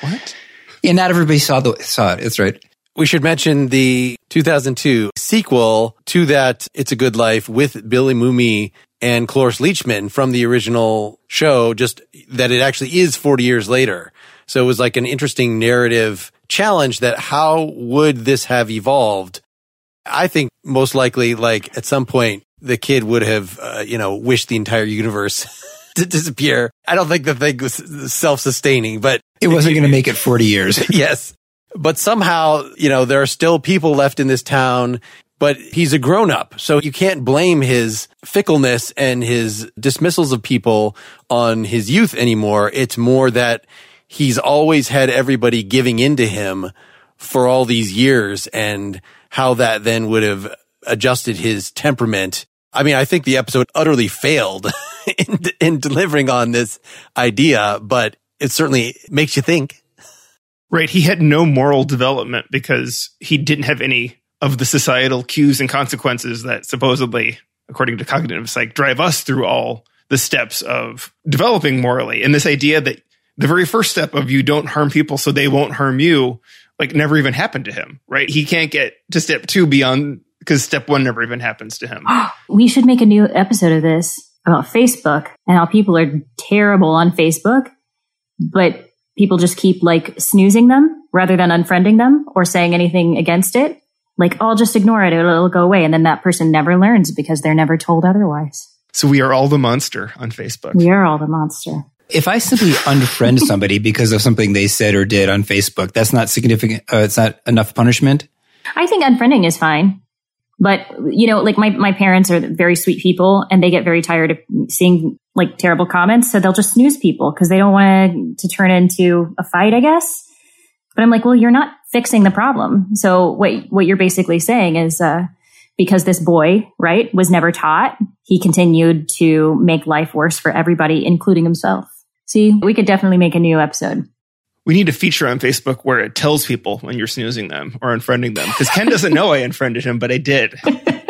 Speaker 3: what?
Speaker 4: Yeah, not everybody saw the saw it. That's right.
Speaker 1: We should mention the 2002 sequel to that It's a Good Life with Billy Mumy and Cloris Leachman from the original show, just that it actually is 40 years later. So it was like an interesting narrative challenge that how would this have evolved? I think most likely, like at some point, the kid would have, uh, you know, wished the entire universe to disappear. I don't think the thing was self-sustaining, but
Speaker 4: it wasn't going to make it 40 years.
Speaker 1: yes. But somehow, you know, there are still people left in this town, but he's a grown up. So you can't blame his fickleness and his dismissals of people on his youth anymore. It's more that he's always had everybody giving in to him for all these years and how that then would have adjusted his temperament. I mean, I think the episode utterly failed in, in delivering on this idea, but it certainly makes you think.
Speaker 3: Right. He had no moral development because he didn't have any of the societal cues and consequences that supposedly, according to cognitive psych, drive us through all the steps of developing morally. And this idea that the very first step of you don't harm people so they won't harm you, like never even happened to him, right? He can't get to step two beyond because step one never even happens to him.
Speaker 2: we should make a new episode of this about Facebook and how people are terrible on Facebook, but people just keep like snoozing them rather than unfriending them or saying anything against it. Like, I'll just ignore it. It'll, it'll go away. And then that person never learns because they're never told otherwise.
Speaker 3: So we are all the monster on Facebook.
Speaker 2: We are all the monster.
Speaker 4: If I simply unfriend somebody because of something they said or did on Facebook, that's not significant. Uh, it's not enough punishment.
Speaker 2: I think unfriending is fine. But, you know, like my, my parents are very sweet people and they get very tired of seeing like terrible comments. So they'll just snooze people because they don't want to turn into a fight, I guess. But I'm like, well, you're not fixing the problem. So what, what you're basically saying is, uh, because this boy, right, was never taught, he continued to make life worse for everybody, including himself. See, we could definitely make a new episode.
Speaker 3: We need a feature on Facebook where it tells people when you're snoozing them or unfriending them. Because Ken doesn't know I unfriended him, but I did.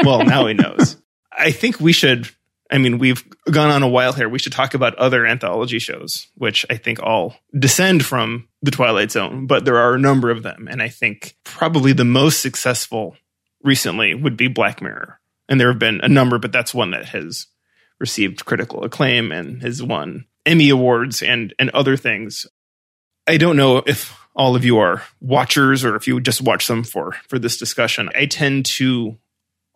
Speaker 3: Well, now he knows. I think we should. I mean, we've gone on a while here. We should talk about other anthology shows, which I think all descend from the Twilight Zone, but there are a number of them. And I think probably the most successful recently would be Black Mirror. And there have been a number, but that's one that has received critical acclaim and has won Emmy awards and and other things. I don't know if all of you are watchers or if you just watch them for for this discussion. I tend to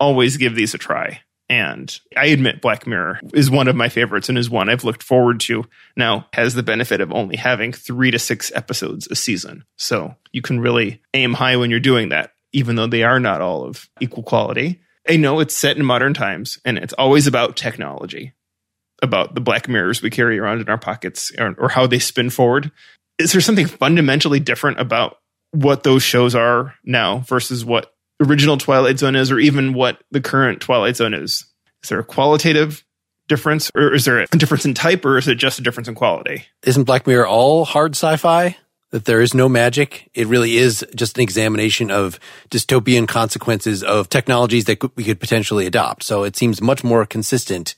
Speaker 3: always give these a try. And I admit Black Mirror is one of my favorites and is one I've looked forward to. Now has the benefit of only having 3 to 6 episodes a season. So you can really aim high when you're doing that even though they are not all of equal quality. I know it's set in modern times and it's always about technology, about the black mirrors we carry around in our pockets or, or how they spin forward. Is there something fundamentally different about what those shows are now versus what original Twilight Zone is, or even what the current Twilight Zone is? Is there a qualitative difference, or is there a difference in type, or is it just a difference in quality?
Speaker 5: Isn't Black Mirror all hard sci-fi? That there is no magic. It really is just an examination of dystopian consequences of technologies that we could potentially adopt. So it seems much more consistent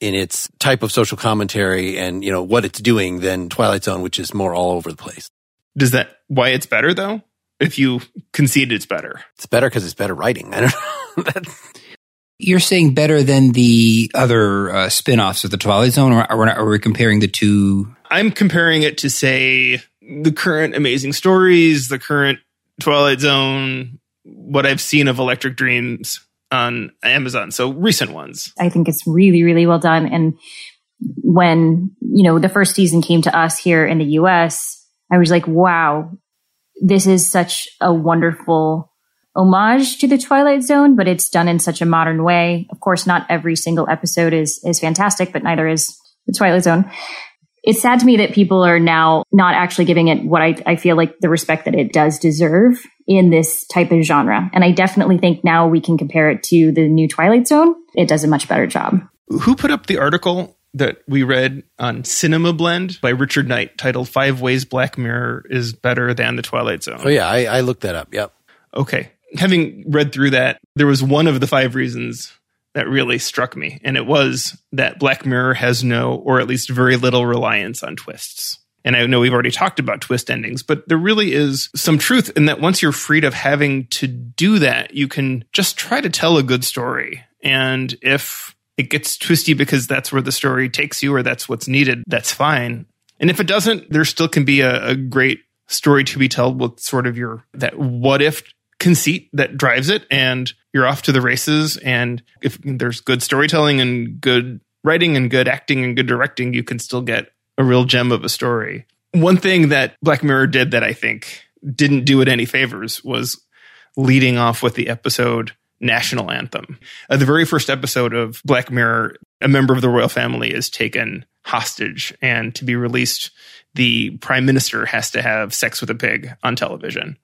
Speaker 5: in its type of social commentary and, you know, what it's doing than Twilight Zone, which is more all over the place.
Speaker 3: Does that why it's better though? If you concede it's better,
Speaker 5: It's better because it's better writing. I don't know. That's-
Speaker 4: You're saying better than the other uh, spin-offs of the Twilight Zone, or are we, are we comparing the two?
Speaker 3: I'm comparing it to say the current Amazing Stories, the current Twilight Zone, what I've seen of Electric Dreams on Amazon. So recent ones.
Speaker 2: I think it's really, really well done. And when, you know, the first season came to us here in the US, I was like, wow, this is such a wonderful homage to the Twilight Zone, but it's done in such a modern way. Of course, not every single episode is, is fantastic, but neither is the Twilight Zone. It's sad to me that people are now not actually giving it what I, I feel like the respect that it does deserve in this type of genre. And I definitely think now we can compare it to the new Twilight Zone. It does a much better job.
Speaker 3: Who put up the article that we read on Cinema Blend by Richard Knight titled Five Ways Black Mirror is Better Than the Twilight Zone?
Speaker 5: oh yeah, I, I looked that up. Yep.
Speaker 3: Okay. Having read through that, there was one of the five reasons that really struck me, and it was that Black Mirror has no, or at least very little, reliance on twists. And I know we've already talked about twist endings, but there really is some truth in that once you're freed of having to do that, you can just try to tell a good story. And if it gets twisty because that's where the story takes you or that's what's needed, that's fine. And if it doesn't, there still can be a, a great story to be told with sort of your that what if conceit that drives it and you're off to the races. And if there's good storytelling and good writing and good acting and good directing you can still get a real gem of a story. One thing that black mirror did that i think didn't do it any favors was leading off with the episode national anthem. The very first episode of black mirror a member of the royal family is taken hostage and to be released the prime minister has to have sex with a pig on television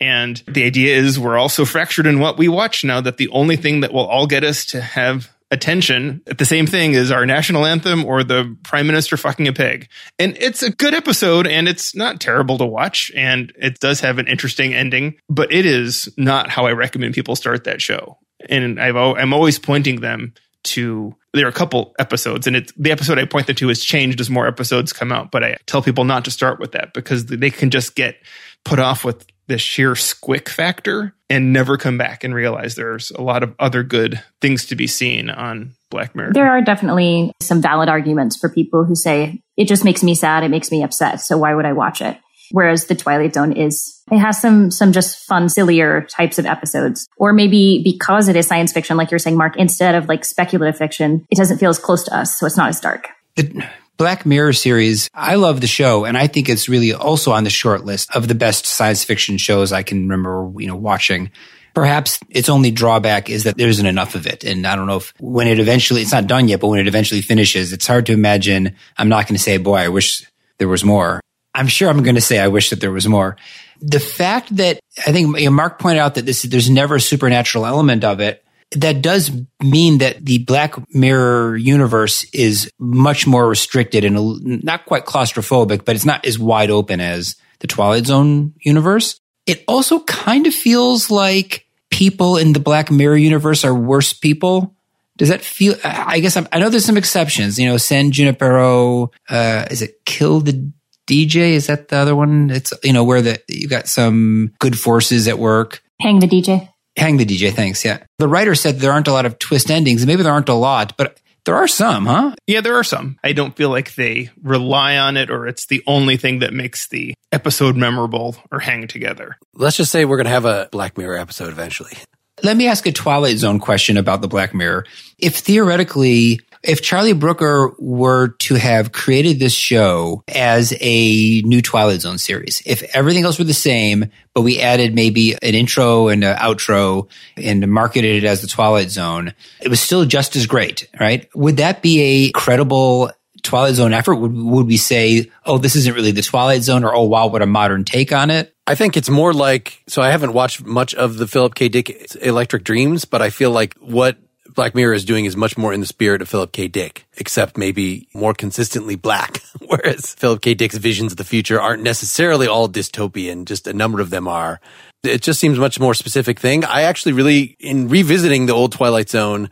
Speaker 3: and the idea is we're all so fractured in what we watch now that the only thing that will all get us to have attention at the same thing is our national anthem or the prime minister fucking a pig. And it's a good episode and it's not terrible to watch and it does have an interesting ending, but it is not how I recommend people start that show. And I've, I'm always pointing them to there are a couple episodes and it's the episode I point them to has changed as more episodes come out, but I tell people not to start with that because they can just get put off with the sheer squick factor and never come back and realize there's a lot of other good things to be seen on Black Mirror.
Speaker 2: There are definitely some valid arguments for people who say it just makes me sad, it makes me upset, so why would I watch it? Whereas the Twilight Zone is, it has some, some just fun, sillier types of episodes. Or maybe because it is science fiction, like you're saying, Mark, instead of like speculative fiction, it doesn't feel as close to us. So it's not as dark.
Speaker 4: The Black Mirror series, I love the show. And I think it's really also on the short list of the best science fiction shows I can remember, you know, watching. Perhaps its only drawback is that there isn't enough of it. And I don't know if when it eventually, it's not done yet, but when it eventually finishes, it's hard to imagine. I'm not going to say, boy, I wish there was more. I'm sure I'm going to say I wish that there was more. The fact that I think Mark pointed out that this there's never a supernatural element of it. That does mean that the Black Mirror universe is much more restricted and not quite claustrophobic, but it's not as wide open as the Twilight Zone universe. It also kind of feels like people in the Black Mirror universe are worse people. Does that feel? I guess I'm, i know there's some exceptions. You know, San Junipero. Uh, is it Kill the DJ? Is that the other one? It's, you know, where the, you got some good forces at work.
Speaker 2: Hang the DJ.
Speaker 4: Hang the DJ. Thanks. Yeah. The writer said there aren't a lot of twist endings. Maybe there aren't a lot, but there are some, huh?
Speaker 3: Yeah, there are some. I don't feel like they rely on it or it's the only thing that makes the episode memorable or hang together.
Speaker 1: Let's just say we're going to have a Black Mirror episode eventually.
Speaker 4: Let me ask a Twilight Zone question about the Black Mirror. If theoretically if Charlie Brooker were to have created this show as a new Twilight Zone series, if everything else were the same, but we added maybe an intro and an outro and marketed it as the Twilight Zone, it was still just as great, right? Would that be a credible Twilight Zone effort? Would, would we say, oh, this isn't really the Twilight Zone or, oh, wow, what a modern take on it?
Speaker 1: I think it's more like, so I haven't watched much of the Philip K. Dick Electric Dreams, but I feel like what Black Mirror is doing is much more in the spirit of Philip K. Dick, except maybe more consistently black. Whereas Philip K. Dick's visions of the future aren't necessarily all dystopian, just a number of them are. It just seems much more specific thing. I actually really, in revisiting the old Twilight Zone,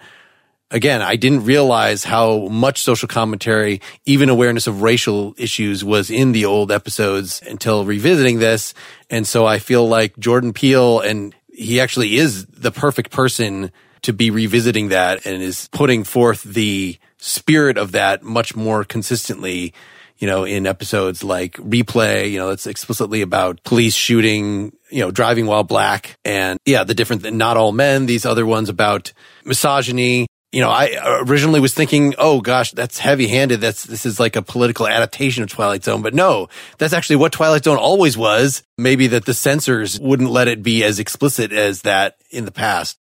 Speaker 1: again, I didn't realize how much social commentary, even awareness of racial issues was in the old episodes until revisiting this. And so I feel like Jordan Peele and he actually is the perfect person to be revisiting that and is putting forth the spirit of that much more consistently you know, in episodes like replay, you know, it's explicitly about police shooting, you know, driving while black and yeah, the different, not all men, these other ones about misogyny. You know, I originally was thinking, oh gosh, that's heavy handed. That's, this is like a political adaptation of Twilight Zone. But no, that's actually what Twilight Zone always was. Maybe that the censors wouldn't let it be as explicit as that in the past.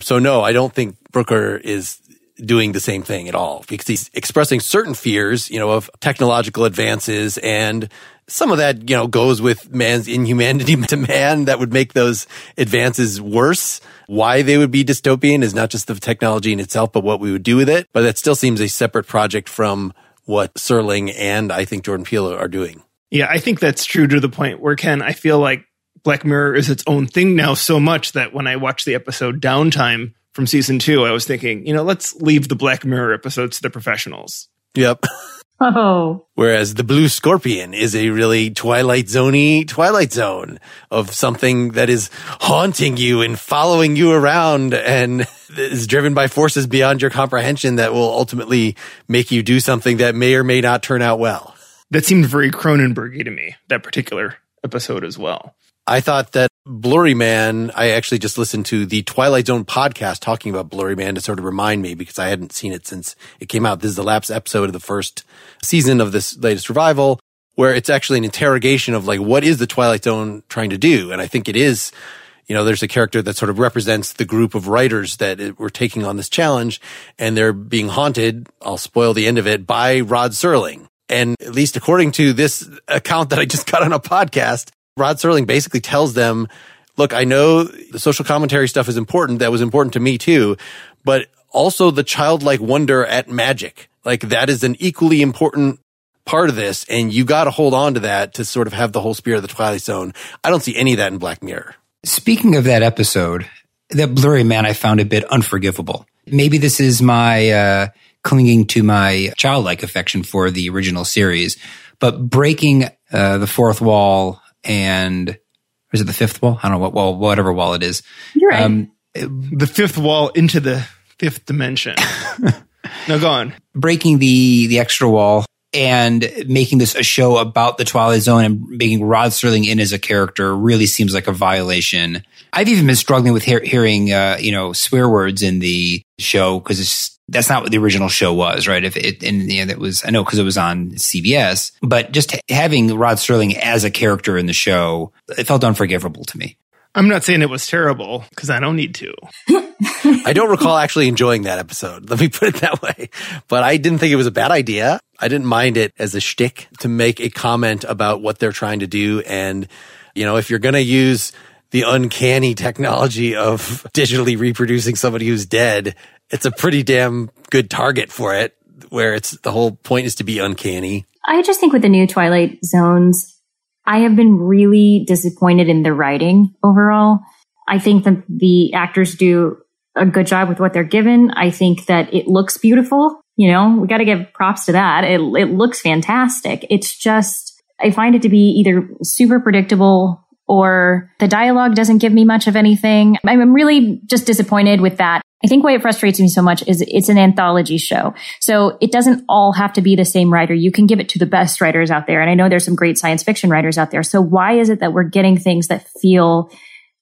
Speaker 1: So no, I don't think Brooker is doing the same thing at all because he's expressing certain fears, you know, of technological advances and some of that, you know, goes with man's inhumanity to man that would make those advances worse. Why they would be dystopian is not just the technology in itself, but what we would do with it. But that still seems a separate project from what Serling and I think Jordan Peele are doing.
Speaker 3: Yeah, I think that's true to the point where Ken, I feel like Black Mirror is its own thing now so much that when I watched the episode Downtime from season two, I was thinking, you know, let's leave the Black Mirror episodes to the professionals.
Speaker 1: Yep.
Speaker 2: Oh.
Speaker 1: Whereas the Blue Scorpion is a really Twilight Zoney Twilight Zone of something that is haunting you and following you around and is driven by forces beyond your comprehension that will ultimately make you do something that may or may not turn out well.
Speaker 3: That seemed very Cronenbergy to me, that particular episode as well.
Speaker 1: I thought that Blurry Man, I actually just listened to the Twilight Zone podcast talking about Blurry Man to sort of remind me because I hadn't seen it since it came out. This is the last episode of the first season of this latest revival where it's actually an interrogation of like, what is the Twilight Zone trying to do? And I think it is, you know, there's a character that sort of represents the group of writers that were taking on this challenge and they're being haunted. I'll spoil the end of it by Rod Serling. And at least according to this account that I just got on a podcast, Rod Serling basically tells them, look, I know the social commentary stuff is important. That was important to me too, but also the childlike wonder at magic. Like that is an equally important part of this. And you got to hold on to that to sort of have the whole spirit of the Twilight Zone. I don't see any of that in Black Mirror.
Speaker 4: Speaking of that episode, that blurry man I found a bit unforgivable maybe this is my uh, clinging to my childlike affection for the original series, but breaking uh, the fourth wall and is it the fifth wall? I don't know what wall, whatever wall it is.
Speaker 2: You're right.
Speaker 4: Um,
Speaker 3: The fifth wall into the fifth dimension. no, go on.
Speaker 4: breaking the the extra wall and making this a show about the Twilight Zone and making Rod Serling in as a character really seems like a violation. I've even been struggling with hear, hearing, uh, you know, swear words in the show because that's not what the original show was, right? If it, and you know, that was, I know because it was on CBS, but just having Rod Serling as a character in the show, it felt unforgivable to me.
Speaker 3: I'm not saying it was terrible because I don't need to.
Speaker 1: I don't recall actually enjoying that episode. Let me put it that way. But I didn't think it was a bad idea. I didn't mind it as a shtick to make a comment about what they're trying to do. And, you know, if you're going to use the uncanny technology of digitally reproducing somebody who's dead, it's a pretty damn good target for it, where it's the whole point is to be uncanny.
Speaker 2: I just think with the new Twilight Zones, I have been really disappointed in the writing overall. I think that the actors do a good job with what they're given. I think that it looks beautiful. You know, we got to give props to that. It, it looks fantastic. It's just, I find it to be either super predictable or the dialogue doesn't give me much of anything. I'm really just disappointed with that. I think why it frustrates me so much is it's an anthology show. So it doesn't all have to be the same writer. You can give it to the best writers out there. And I know there's some great science fiction writers out there. So why is it that we're getting things that feel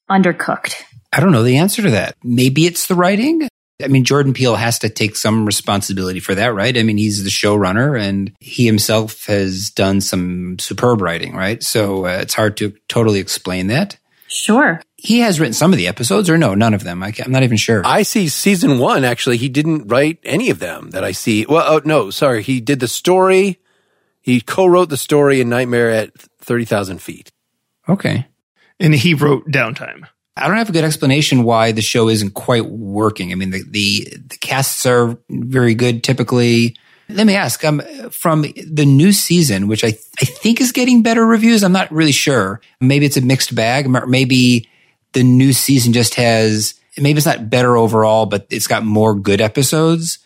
Speaker 2: undercooked?
Speaker 4: I don't know the answer to that. Maybe it's the writing. I mean, Jordan Peele has to take some responsibility for that, right? I mean, he's the showrunner and he himself has done some superb writing, right? So uh, it's hard to totally explain that.
Speaker 2: Sure.
Speaker 4: He has written some of the episodes, or no, none of them. I am not even sure.
Speaker 1: I see season one, actually, he didn't write any of them that I see. Well, oh, no, sorry. He did the story. He co-wrote the story in Nightmare at 30,000 feet.
Speaker 4: okay.
Speaker 3: And he wrote Downtime.
Speaker 4: I don't have a good explanation why the show isn't quite working. I mean, the, the, the casts are very good typically. Let me ask, um, from the new season, which I, I think is getting better reviews. I'm not really sure. Maybe it's a mixed bag. Maybe the new season just has, maybe it's not better overall, but it's got more good episodes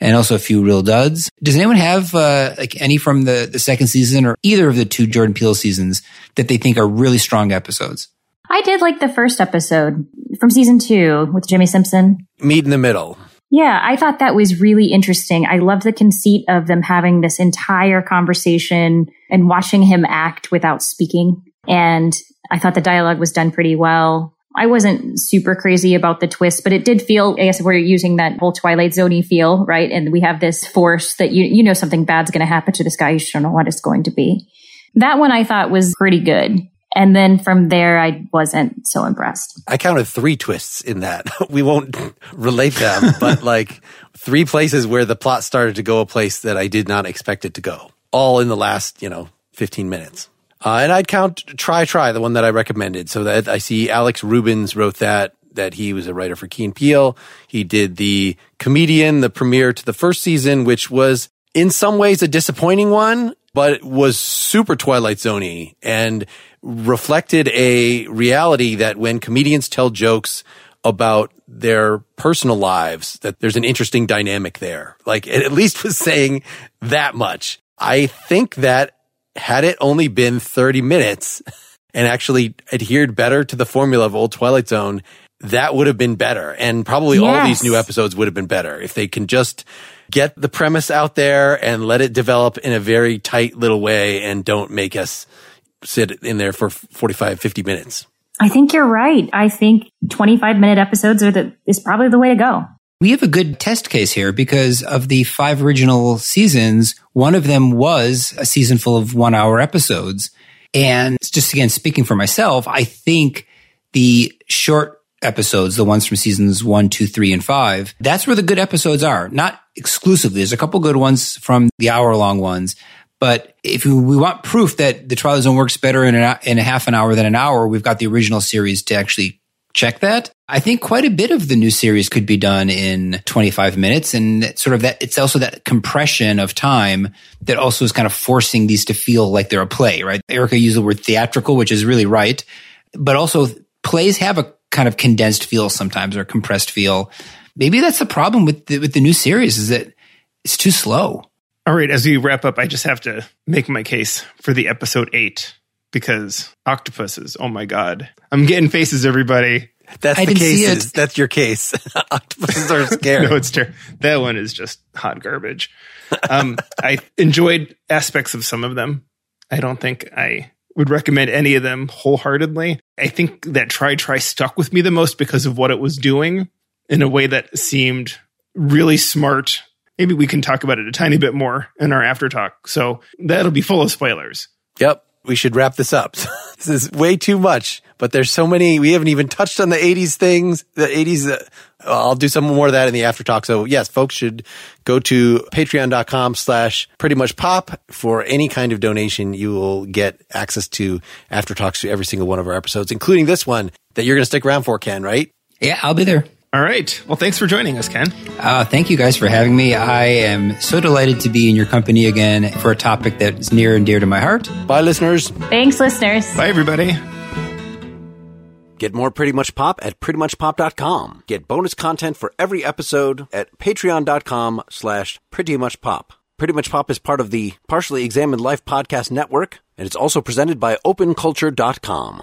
Speaker 4: and also a few real duds. Does anyone have, uh, like any from the, the second season or either of the two Jordan Peele seasons that they think are really strong episodes?
Speaker 2: I did like the first episode from season two with Jimmi Simpson.
Speaker 1: Meet in the middle.
Speaker 2: Yeah, I thought that was really interesting. I loved the conceit of them having this entire conversation and watching him act without speaking. And I thought the dialogue was done pretty well. I wasn't super crazy about the twist, but it did feel, I guess we're using that whole Twilight Zoney feel, right? And we have this force that you, you know, something bad's going to happen to this guy. You don't know what it's going to be. That one I thought was pretty good. And then from there, I wasn't so impressed.
Speaker 1: I counted three twists in that. we won't relate them, but like three places where the plot started to go a place that I did not expect it to go. All in the last, you know, 15 minutes. Uh, and I'd count Try Try, the one that I recommended. So that I see Alex Rubens wrote that, that he was a writer for Key and Peele. He did the comedian, the premiere to the first season, which was in some ways a disappointing one, but was super Twilight Zoney and reflected a reality that when comedians tell jokes about their personal lives, that there's an interesting dynamic there. Like it at least was saying that much. I think that had it only been 30 minutes and actually adhered better to the formula of old Twilight Zone, that would have been better. And probably all these new episodes would have been better if they can just get the premise out there and let it develop in a very tight little way and don't make us sit in there for 45, 50 minutes.
Speaker 2: I think you're right. I think 25 minute episodes are the, is probably the way to go.
Speaker 4: We have a good test case here because of the five original seasons, one of them was a season full of one hour episodes. And just again, speaking for myself, I think the short episodes, the ones from seasons one, two, three, and five, that's where the good episodes are. Not exclusively. There's a couple good ones from the hour long ones. But if we want proof that the Twilight Zone works better in in a half an hour than an hour, we've got the original series to actually check that. I think quite a bit of the new series could be done in 25 minutes and sort of that it's also that compression of time that also is kind of forcing these to feel like they're a play, right? Erica used the word theatrical, which is really right. But also plays have a kind of condensed feel sometimes or compressed feel. maybe that's the problem with the, with the new series is that it's too slow.
Speaker 3: All right, as we wrap up, I just have to make my case for the episode eight because octopuses. Oh my god, I'm getting faces, everybody.
Speaker 1: That's
Speaker 4: I
Speaker 1: the case. That's your case. Octopuses are scary.
Speaker 3: No, it's ter- that one is just hot garbage. Um, I enjoyed aspects of some of them. I don't think I would recommend any of them wholeheartedly. I think that try try stuck with me the most because of what it was doing in a way that seemed really smart. Maybe we can talk about it a tiny bit more in our after talk. So that'll be full of spoilers.
Speaker 1: Yep. We should wrap this up. this is way too much, but there's so many. We haven't even touched on the 80s things, the 80s. Uh, I'll do some more of that in the after talk. So yes, folks should go to patreon.com slash pretty much pop for any kind of donation. You will get access to after talks to every single one of our episodes, including this one that you're going to stick around for, Ken, right?
Speaker 4: Yeah, I'll be there.
Speaker 3: All right. Well, thanks for joining us, Ken.
Speaker 4: Uh, thank you guys for having me. I am so delighted to be in your company again for a topic that's near and dear to my heart.
Speaker 1: Bye, listeners.
Speaker 2: Thanks, listeners.
Speaker 3: Bye, everybody.
Speaker 1: Get more Pretty Much Pop at prettymuchpop.com. Get bonus content for every episode at patreon.com slash prettymuchpop. Pretty Much Pop is part of the Partially Examined Life podcast network, and it's also presented by openculture.com.